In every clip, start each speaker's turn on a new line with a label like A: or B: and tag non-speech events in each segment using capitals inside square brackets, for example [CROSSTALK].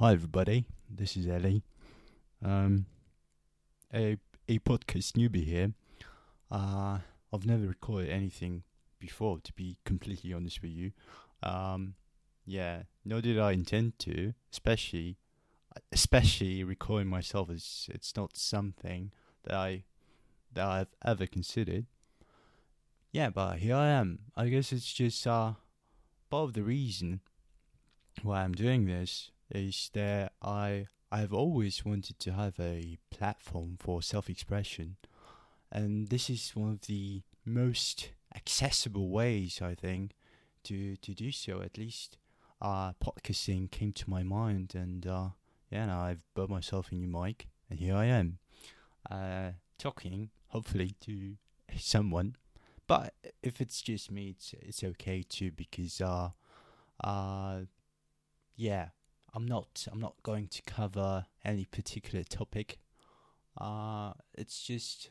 A: Hi everybody, this is Ellie. Um, a a podcast newbie here. Uh, I've never recorded anything before, to be completely honest with you. Um, yeah, nor did I intend to, especially especially recording myself is it's not something that I that I've ever considered. Yeah, but here I am. I guess it's just uh part of the reason why I'm doing this is that I I've always wanted to have a platform for self-expression, and this is one of the most accessible ways I think to to do so. At least, uh, podcasting came to my mind, and uh, yeah, now I've bought myself a new mic, and here I am, uh, talking hopefully to [LAUGHS] someone. But if it's just me, it's it's okay too because uh, uh, yeah, I'm not I'm not going to cover any particular topic. Uh, it's just,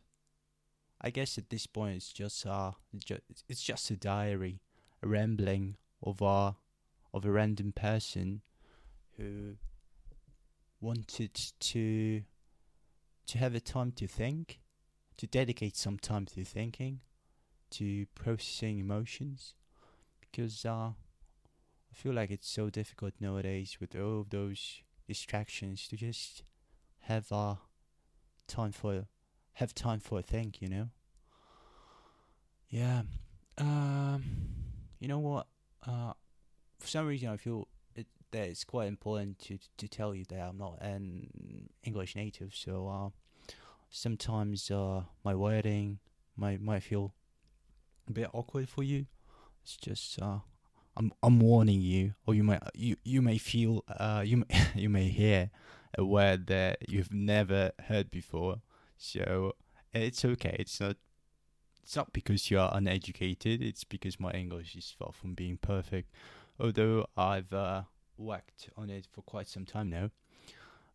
A: I guess at this point it's just uh, it's just a diary, a rambling of a of a random person who wanted to to have a time to think, to dedicate some time to thinking, to processing emotions, because uh, I feel like it's so difficult nowadays with all of those distractions to just have uh time for have time for a think, you know. Yeah. Um. You know what? Uh, for some reason I feel it, that it's quite important to to tell you that I'm not an English native, so uh, sometimes uh my wording might might feel a bit awkward for you. It's just uh I'm I'm warning you, or you might you you may feel uh you may, [LAUGHS] you may hear a word that you've never heard before. So it's okay. It's not it's not because you are uneducated. It's because my English is far from being perfect. Although I've uh, worked on it for quite some time now.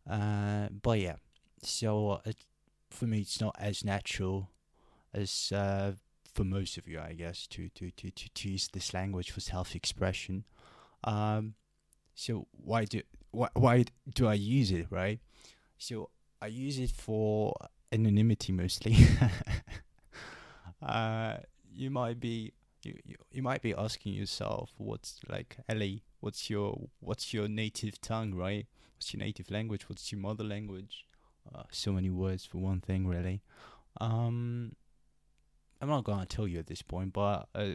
A: Uh, but yeah, so it, for me, it's not as natural as uh, for most of you, I guess, to to to to, to use this language for self-expression. Um, so why do why why do I use it, right? So I use it for anonymity mostly. [LAUGHS] uh, you might be you, you you might be asking yourself, what's like Ellie? What's your what's your native tongue, right? What's your native language? What's your mother language? Uh, so many words for one thing, really. Um, I'm not gonna tell you at this point, but uh,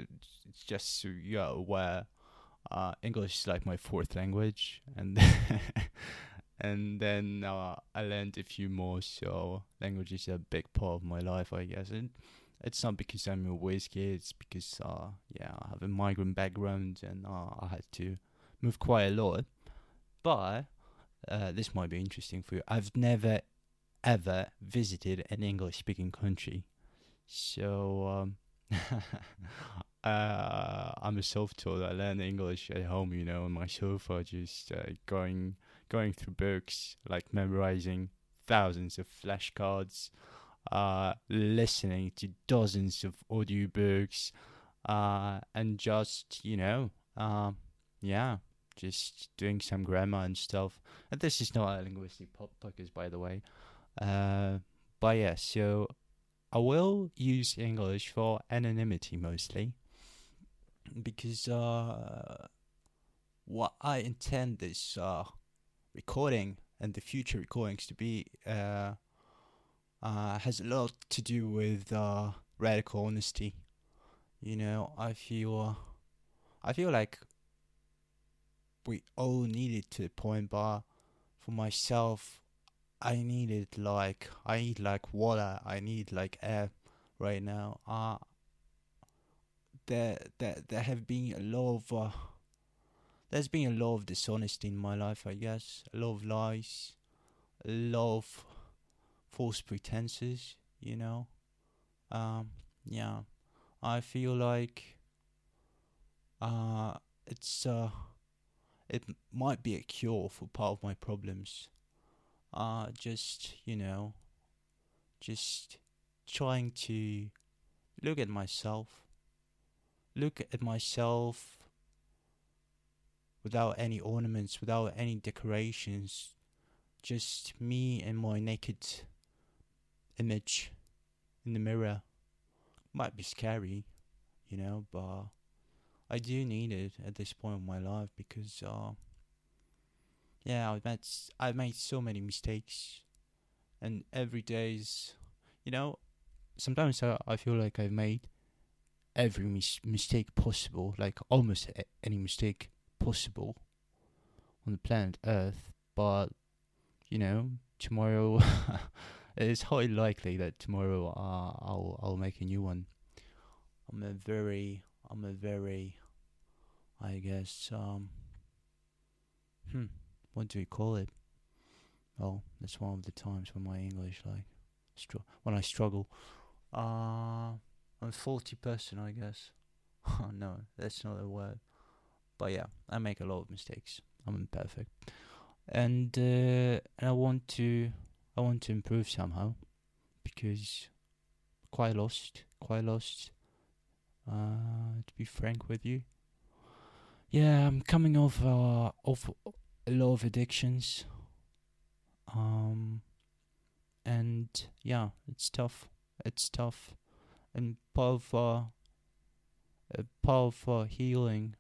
A: just so you're aware. Uh, English is like my fourth language, and [LAUGHS] and then uh, I learned a few more. So language is a big part of my life, I guess. And it's not because I'm a whiz kid. It's because uh, yeah, I have a migrant background, and uh, I had to move quite a lot. But uh, this might be interesting for you. I've never ever visited an English speaking country. So um, [LAUGHS] uh, I'm a self-taught. I learn English at home, you know, on my sofa, just uh, going going through books, like memorizing thousands of flashcards, uh, listening to dozens of audiobooks, uh, and just you know, uh, yeah, just doing some grammar and stuff. And this is not a linguistic podcast, by the way. Uh, but yeah, so I will use English for anonymity mostly because uh, what I intend this uh, recording and the future recordings to be uh, uh, has a lot to do with uh, radical honesty. You know, I feel I feel like we all need it to point, but for myself, I need it like I need like water. I need like air right now. Uh there there there have been a lot of uh, there's been a lot of dishonesty in my life. I guess a lot of lies, a lot of false pretenses. You know, um, yeah. I feel like uh it's uh it might be a cure for part of my problems uh, just, you know, just trying to look at myself, look at myself without any ornaments, without any decorations, just me and my naked image in the mirror. Might be scary, you know, but I do need it at this point of my life because, uh, yeah, I've made I've made so many mistakes, and every day's, you know, sometimes I, I feel like I've made every mis- mistake possible, like almost a- any mistake possible on the planet Earth. But you know, tomorrow [LAUGHS] it's highly likely that tomorrow uh, I'll I'll make a new one. I'm a very I'm a very I guess um hmm what do we call it? Oh, that's one of the times when my English like str- when I struggle. Uh I'm faulty person, I guess. [LAUGHS] Oh no, that's not a word. But yeah, I make a lot of mistakes. I'm imperfect, and uh, and I want to I want to improve somehow because quite lost, quite lost. Uh, to be frank with you, yeah, I'm coming off uh, off a lot of addictions. Um, and yeah, it's tough. It's tough and part of uh, part of uh, healing,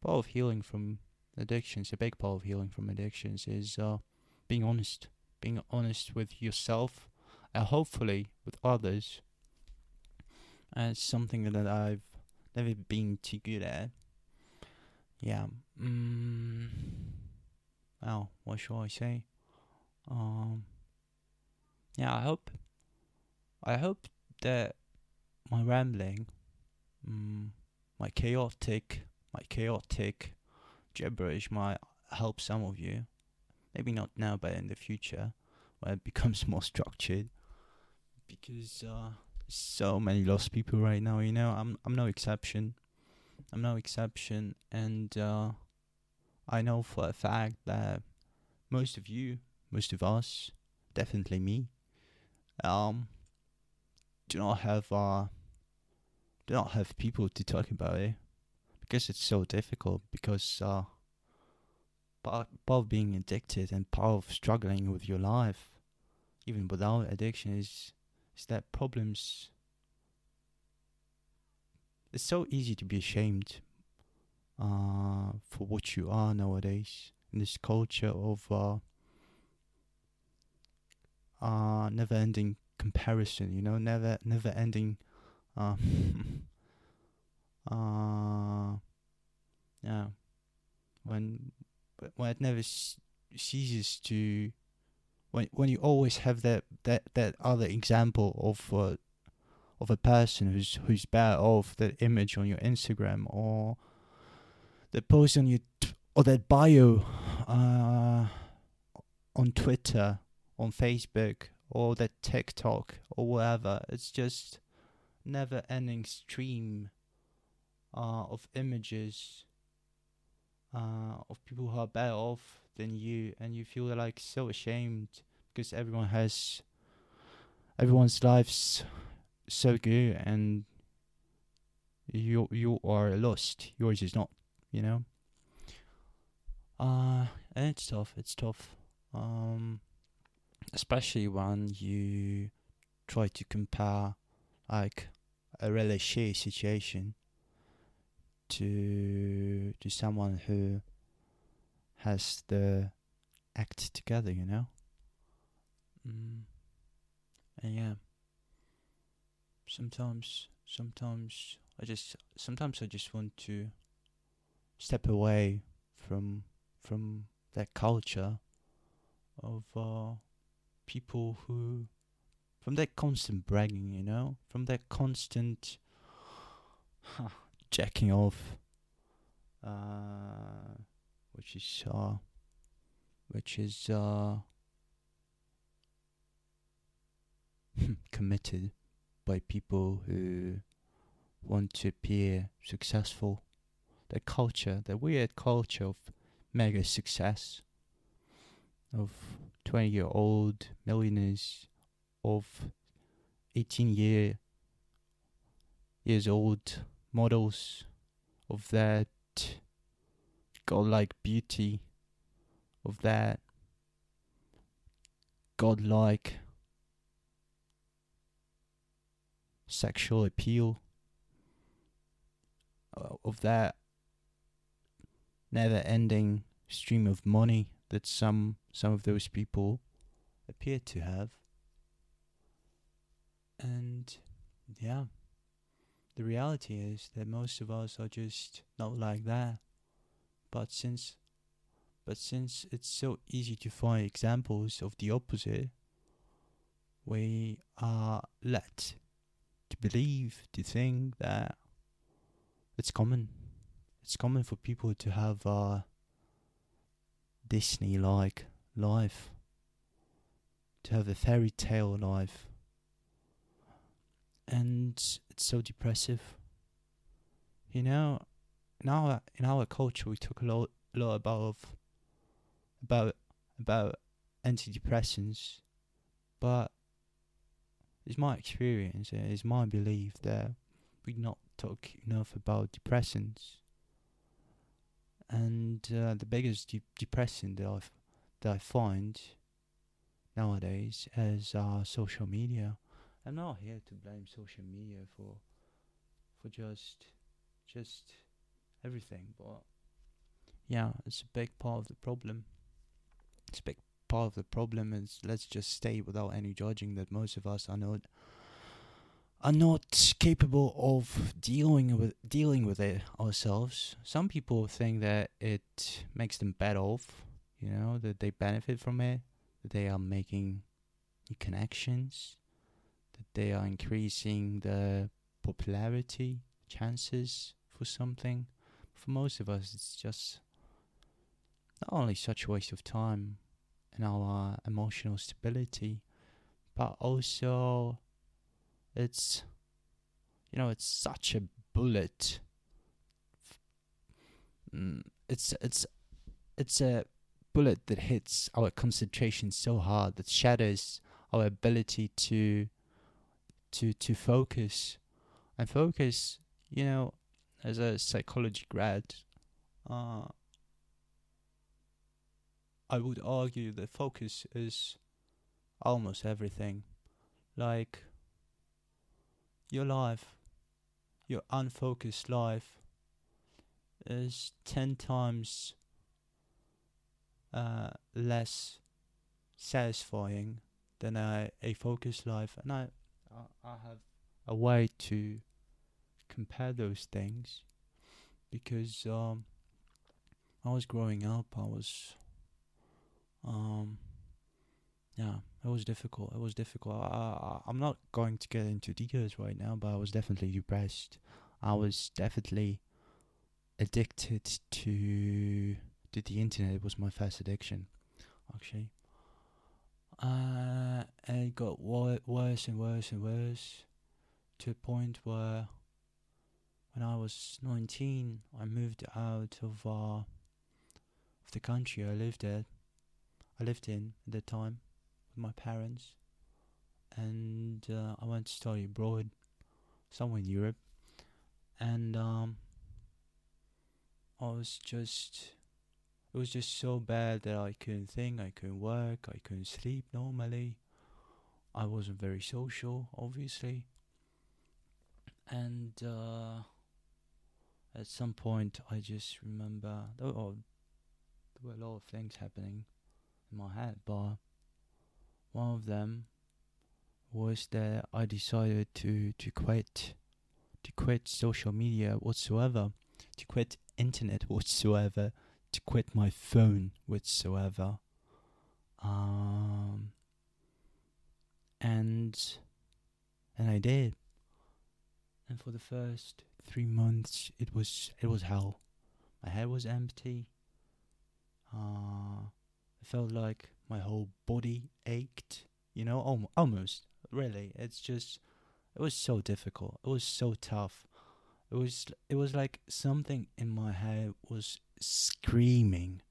A: part of healing from addictions, a big part of healing from addictions is uh, being honest, being honest with yourself, and hopefully with others. And it's something that I've never been too good at. Yeah. Mm, well, what shall I say? Um. Yeah, I hope. I hope that my rambling, mm, my chaotic, my chaotic gibberish might help some of you. Maybe not now, but in the future, when it [LAUGHS] becomes more structured. Because uh, so many lost people right now. You know, I'm I'm no exception. I'm no exception, and uh, I know for a fact that most of you, most of us, definitely me, um, do not have uh do not have people to talk about it because it's so difficult because uh part, part of being addicted and part of struggling with your life even without addiction is is that problems it's so easy to be ashamed uh for what you are nowadays in this culture of uh uh never ending comparison, you know, never never ending uh, [LAUGHS] uh yeah. When when it never ceases to when when you always have that that that other example of uh, of a person who's who's better off that image on your Instagram or the post on your t- or that bio uh, on Twitter on Facebook or that TikTok or whatever. It's just never ending stream uh, of images uh, of people who are better off than you, and you feel like so ashamed because everyone has everyone's lives so good, and you you are lost. Yours is not, you know. Uh, and it's tough. It's tough. Um, especially when you try to compare like a really shitty situation to to someone who has the act together, you know. Mm. And yeah, sometimes, sometimes I just, sometimes I just want to step away from from that culture of uh, people who from that constant bragging, you know, from that constant [SIGHS] jacking off, uh, which is uh, which is uh, [LAUGHS] committed by people who want to appear successful. The culture, the weird culture of mega success, of 20 year old millionaires of 18 year years old models of that godlike beauty of that godlike sexual appeal uh, of that never ending stream of money that some some of those people appear to have. And yeah the reality is that most of us are just not like that. But since but since it's so easy to find examples of the opposite we are led to believe to think that it's common it's common for people to have uh, a Disney like life, to have a fairy tale life. And it's so depressive. You know, in our in our culture, we talk a lot, a lot about about about antidepressants, but it's my experience, it's my belief that we not talk enough about depressants and uh, the biggest de- depressing that I that I find nowadays is uh, social media. I'm not here to blame social media for for just just everything, but yeah, it's a big part of the problem. It's a big part of the problem is let's just state without any judging that most of us are not are not capable of dealing with dealing with it ourselves. Some people think that it makes them better off, you know, that they benefit from it, that they are making new connections, that they are increasing the popularity chances for something. For most of us, it's just not only such a waste of time and our emotional stability, but also it's you know it's such a bullet. Mm, it's it's it's a bullet that hits our concentration so hard that shatters our ability to to to focus. And focus you know as a psychology grad uh I would argue that focus is almost everything. Like your life, your unfocused life, is 10 times uh, less satisfying than a, a focused life. And I, I, have a way to compare those things because um, I was growing up, I was um, yeah, it was difficult. It was difficult. I, I, am not going to get into details right now, but I was definitely depressed. I was definitely addicted to to the internet. It was my first addiction, actually. Uh, and it got wor- worse and worse and worse to a point where when I was 19, I moved out of uh, of the country I lived at. I lived in at the time with my parents, and uh, I went to study abroad, somewhere in Europe, and um, I was just, it was just so bad that I couldn't think, I couldn't work, I couldn't sleep normally. I wasn't very social, obviously, and uh, at some point I just remember there were, there were a lot of things happening in my head, but one of them was that I decided to, to quit to quit social media whatsoever, to quit internet whatsoever, to quit my phone whatsoever. Um and and I did. And for the first three months it was it was hell. My head was empty. Uh I felt like my whole body ached, you know, Alm- almost, really. It's just, it was so difficult. It was so tough. It was, it was like something in my head was screaming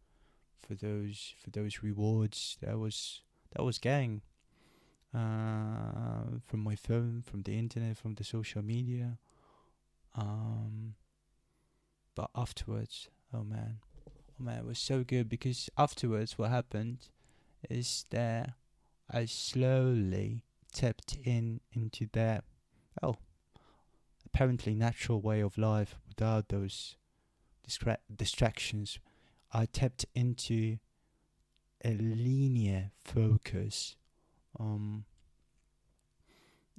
A: for those, for those rewards that was, that was getting, uh, from my phone, from the internet, from the social media. Um, but afterwards, oh man, oh man, it was so good because afterwards, what happened is that I slowly tapped in into that, oh, apparently natural way of life without those distra- distractions. I tapped into a linear focus. Um,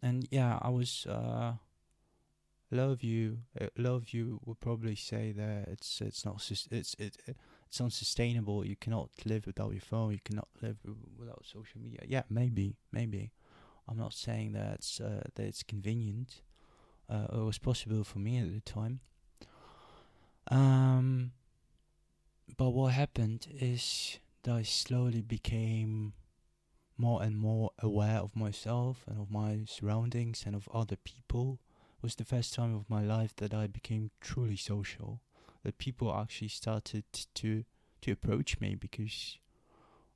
A: and yeah, I was. Uh, of you, lot of you will probably say that it's it's not it's it, it's unsustainable. You cannot live without your phone. You cannot live without social media. Yeah, maybe, maybe. I'm not saying that it's, uh, that it's convenient. Uh, it was possible for me at the time. Um, but what happened is that I slowly became more and more aware of myself and of my surroundings and of other people. It was the first time of my life that I became truly social. That people actually started to to approach me because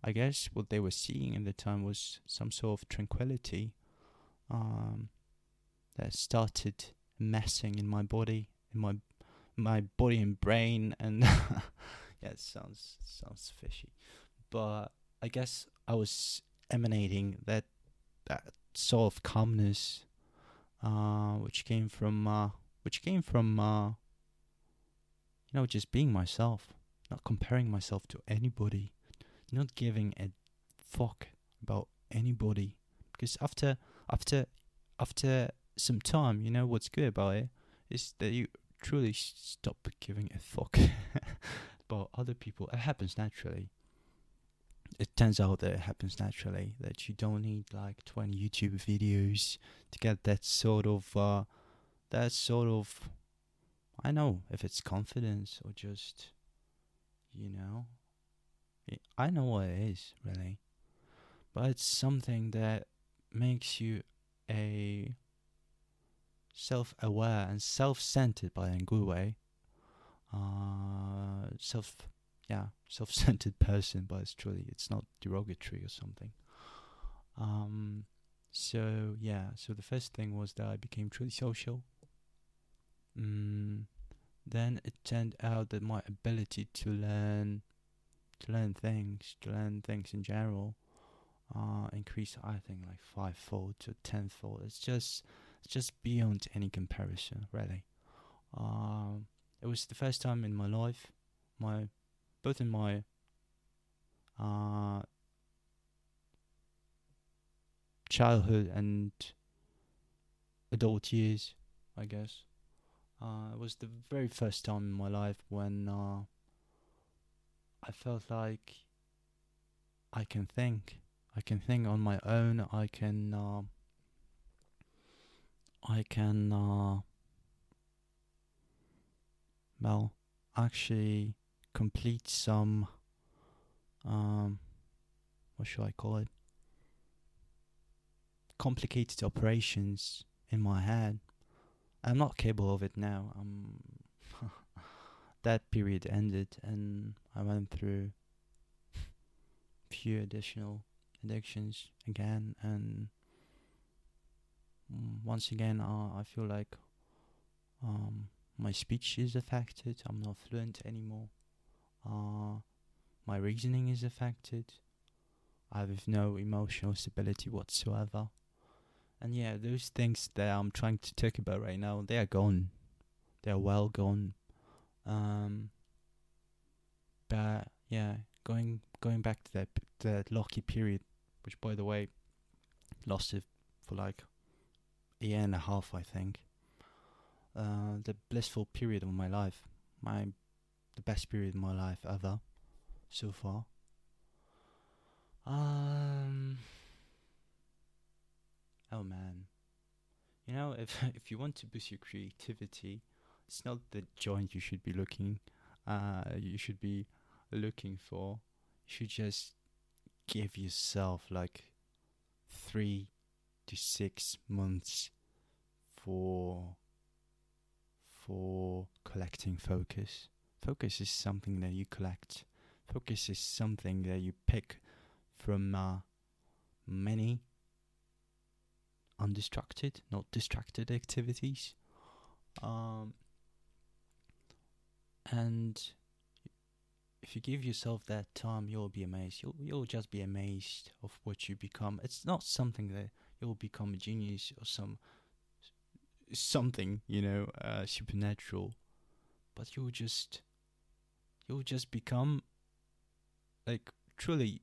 A: I guess what they were seeing at the time was some sort of tranquility um, that started messing in my body, in my my body and brain, and [LAUGHS] yeah, it sounds sounds fishy, but I guess I was emanating that that sort of calmness, uh, which came from uh, which came from uh, you know just being myself, not comparing myself to anybody, not giving a fuck about anybody, because after after after some time, you know what's good about it is that you truly stop giving a fuck [LAUGHS] about other people. It happens naturally. It turns out that it happens naturally. That you don't need like twenty YouTube videos to get that sort of uh, that sort of. I know if it's confidence or just, you know. I know what it is really, but it's something that makes you a self aware and self centered by a good way. Uh, self, yeah, self centered [LAUGHS] person, but it's truly, it's not derogatory or something. Um, so, yeah, so the first thing was that I became truly social. Mm, then it turned out that my ability to learn, to learn things, to learn things in general, uh, increase I think like fivefold to tenfold. It's just it's just beyond any comparison, really. Um, it was the first time in my life, my both in my uh, childhood and adult years, I guess. Uh, it was the very first time in my life when uh, I felt like I can think I can think on my own. I can. Uh, I can. Uh, well, actually complete some. Um, what should I call it? Complicated operations in my head. I'm not capable of it now. [LAUGHS] That period ended, and I went through [LAUGHS] few additional addictions again and mm, once again uh, I feel like um, my speech is affected. I'm not fluent anymore. Uh, my reasoning is affected. I have no emotional stability whatsoever and yeah those things that I'm trying to talk about right now they are gone they are well gone um, but yeah going going back to that that lucky period which by the way lasted for like a year and a half, I think. Uh, the blissful period of my life, my the best period of my life ever, so far. Um. Oh man, you know if [LAUGHS] if you want to boost your creativity, it's not the joint you should be looking. Uh, you should be looking for. You should just give yourself like three to six months for for collecting focus. Focus is something that you collect. Focus is something that you pick from uh, many undistracted, not distracted activities. Um, and if you give yourself that time, you'll be amazed. You'll you'll just be amazed of what you become. It's not something that you'll become a genius or some something you know uh, supernatural, but you'll just you'll just become like truly.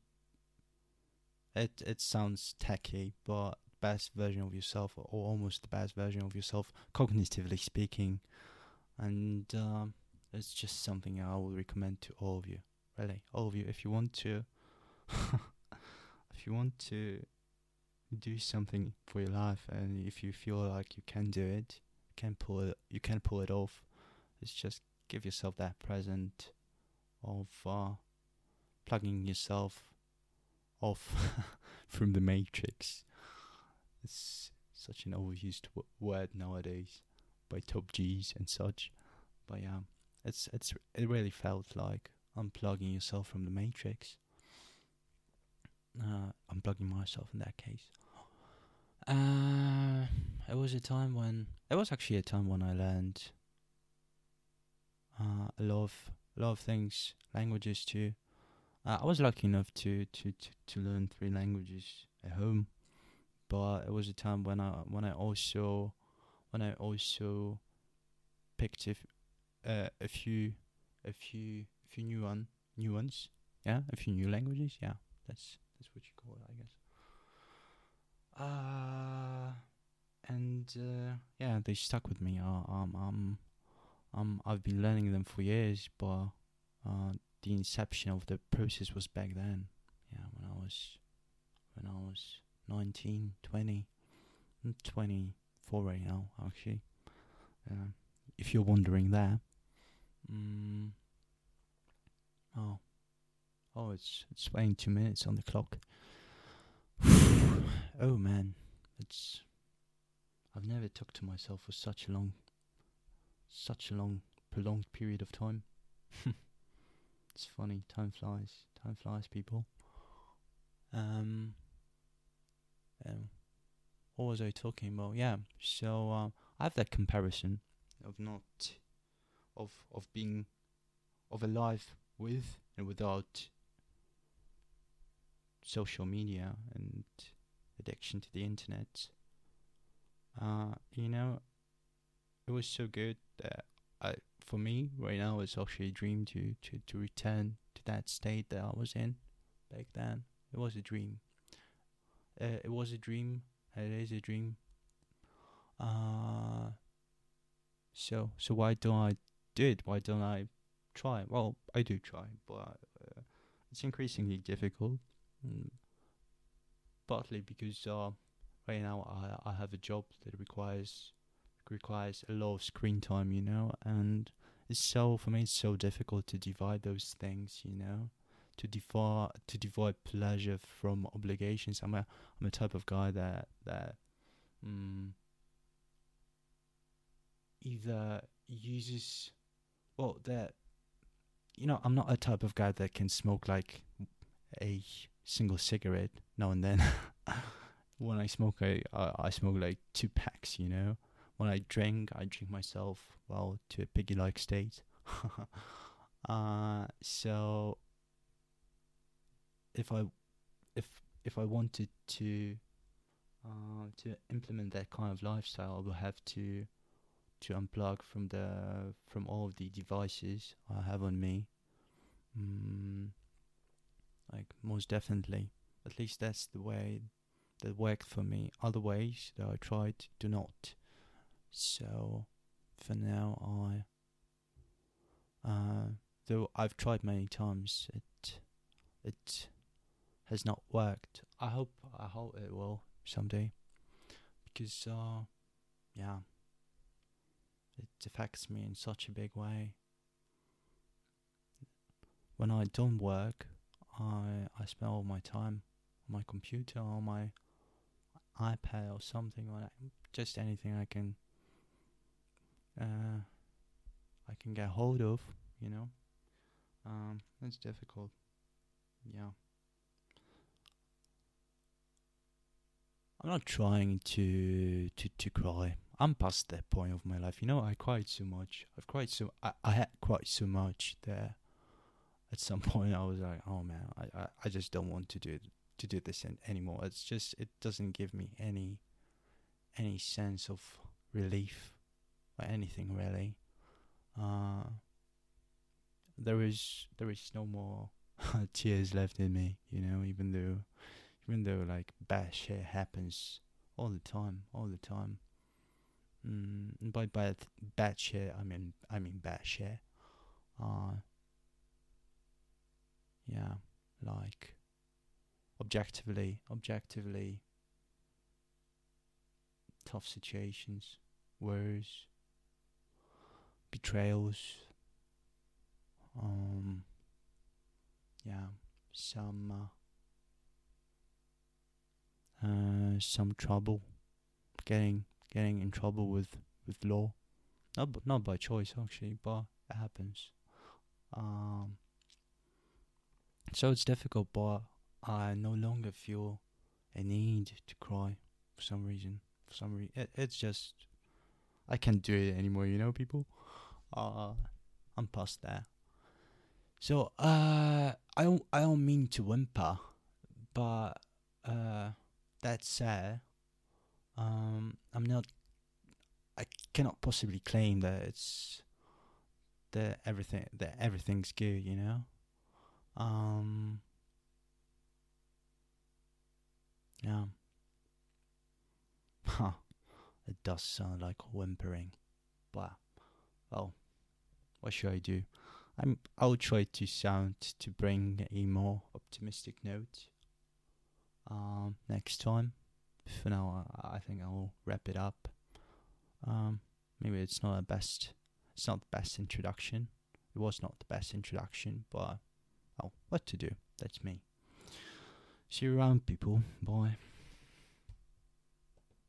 A: It it sounds tacky, but best version of yourself, or almost the best version of yourself, cognitively speaking, and. Um, it's just something I would recommend to all of you. Really, all of you. If you want to, [LAUGHS] if you want to do something for your life, and if you feel like you can do it, you can pull it. You can pull it off. It's just give yourself that present of uh, plugging yourself off [LAUGHS] from the matrix. It's such an overused w- word nowadays by top G's and such. But yeah, it's it's it really felt like unplugging yourself from the matrix. Uh, unplugging myself in that case. Uh, it was a time when it was actually a time when I learned uh, a lot of a lot of things, languages too. Uh, I was lucky enough to, to, to, to learn three languages at home, but it was a time when I when I also when I also picked a, uh, a few a few a few new one new ones. Yeah a few new languages. Yeah that's that's what you call it i guess. Uh and uh, yeah they stuck with me. Uh, um um um i've been learning them for years but uh the inception of the process was back then. Yeah when i was when i was 19 20 24 right now actually uh, if you're wondering there Mm. Oh. Oh, it's it's weighing two minutes on the clock. [SIGHS] oh man, it's. I've never talked to myself for such a long, such a long, prolonged period of time. [LAUGHS] it's funny. Time flies. Time flies, people. Um. Um. What was I talking about? Yeah. So uh, I have that comparison of not of of being of a life with and without social media and addiction to the internet. Uh, you know, it was so good that I, for me right now, it's actually a dream to, to, to return to that state that I was in back then. It was a dream. Uh, it was a dream. It is a dream. Uh, so so why don't I do it? why don't I try? Well, I do try, but uh, it's increasingly difficult. Mm. Partly because uh, right now I I have a job that requires requires a lot of screen time, you know, and it's so for me it's so difficult to divide those things, you know, to divide to divide pleasure from obligations. I'm a I'm a type of guy that that um, either uses well, that you know, I'm not a type of guy that can smoke like a single cigarette now and then. [LAUGHS] when I smoke, I I smoke like two packs. You know, when I drink, I drink myself well to a piggy-like state. [LAUGHS] uh, so if I if if I wanted to uh, to implement that kind of lifestyle, I will have to to unplug from the from all of the devices I have on me. Mm, like most definitely, at least that's the way that worked for me. Other ways that I tried do not. So for now, I uh, though I've tried many times, it it has not worked. I hope I hope it will someday, because uh, yeah it affects me in such a big way. When I don't work, I I spend all my time on my computer or my iPad or something like. Just anything I can uh, I can get hold of, you know. Um, it's difficult. Yeah. I'm not trying to to to cry. I'm past that point of my life. You know, I cried so much. I've cried so. I, I had cried so much that at some [LAUGHS] point I was like, oh man, I, I, I just don't want to do to do this anymore. It's just it doesn't give me any any sense of relief or anything really. Uh, there is there is no more [LAUGHS] tears left in me, you know, even though even though like bad shit happens all the time, all the time. Mm, by bad bad shit, I mean I mean bad shit. Uh, yeah, like objectively, objectively tough situations, worries, betrayals, um, yeah, some uh, uh, some trouble, getting getting in trouble with with law, not not by choice actually, but it happens. Um, so it's difficult, but I no longer feel a need to cry for some reason. For some reason, it, it's just I can't do it anymore. You know, people. Uh, I'm past that. So uh, I don't I don't mean to whimper, but uh, that said, um, I'm not. I cannot possibly claim that it's that everything that everything's good. You know. Um, yeah. [LAUGHS] Huh. It does sound like whimpering. But, well, what should I do? I'm, I'll try to sound to bring a more optimistic note um, next time. For now, I, I think I will wrap it up. Um, maybe it's not the best. It's not the best introduction. It was not the best introduction, but oh, what to do? That's me. See you around, people. Bye.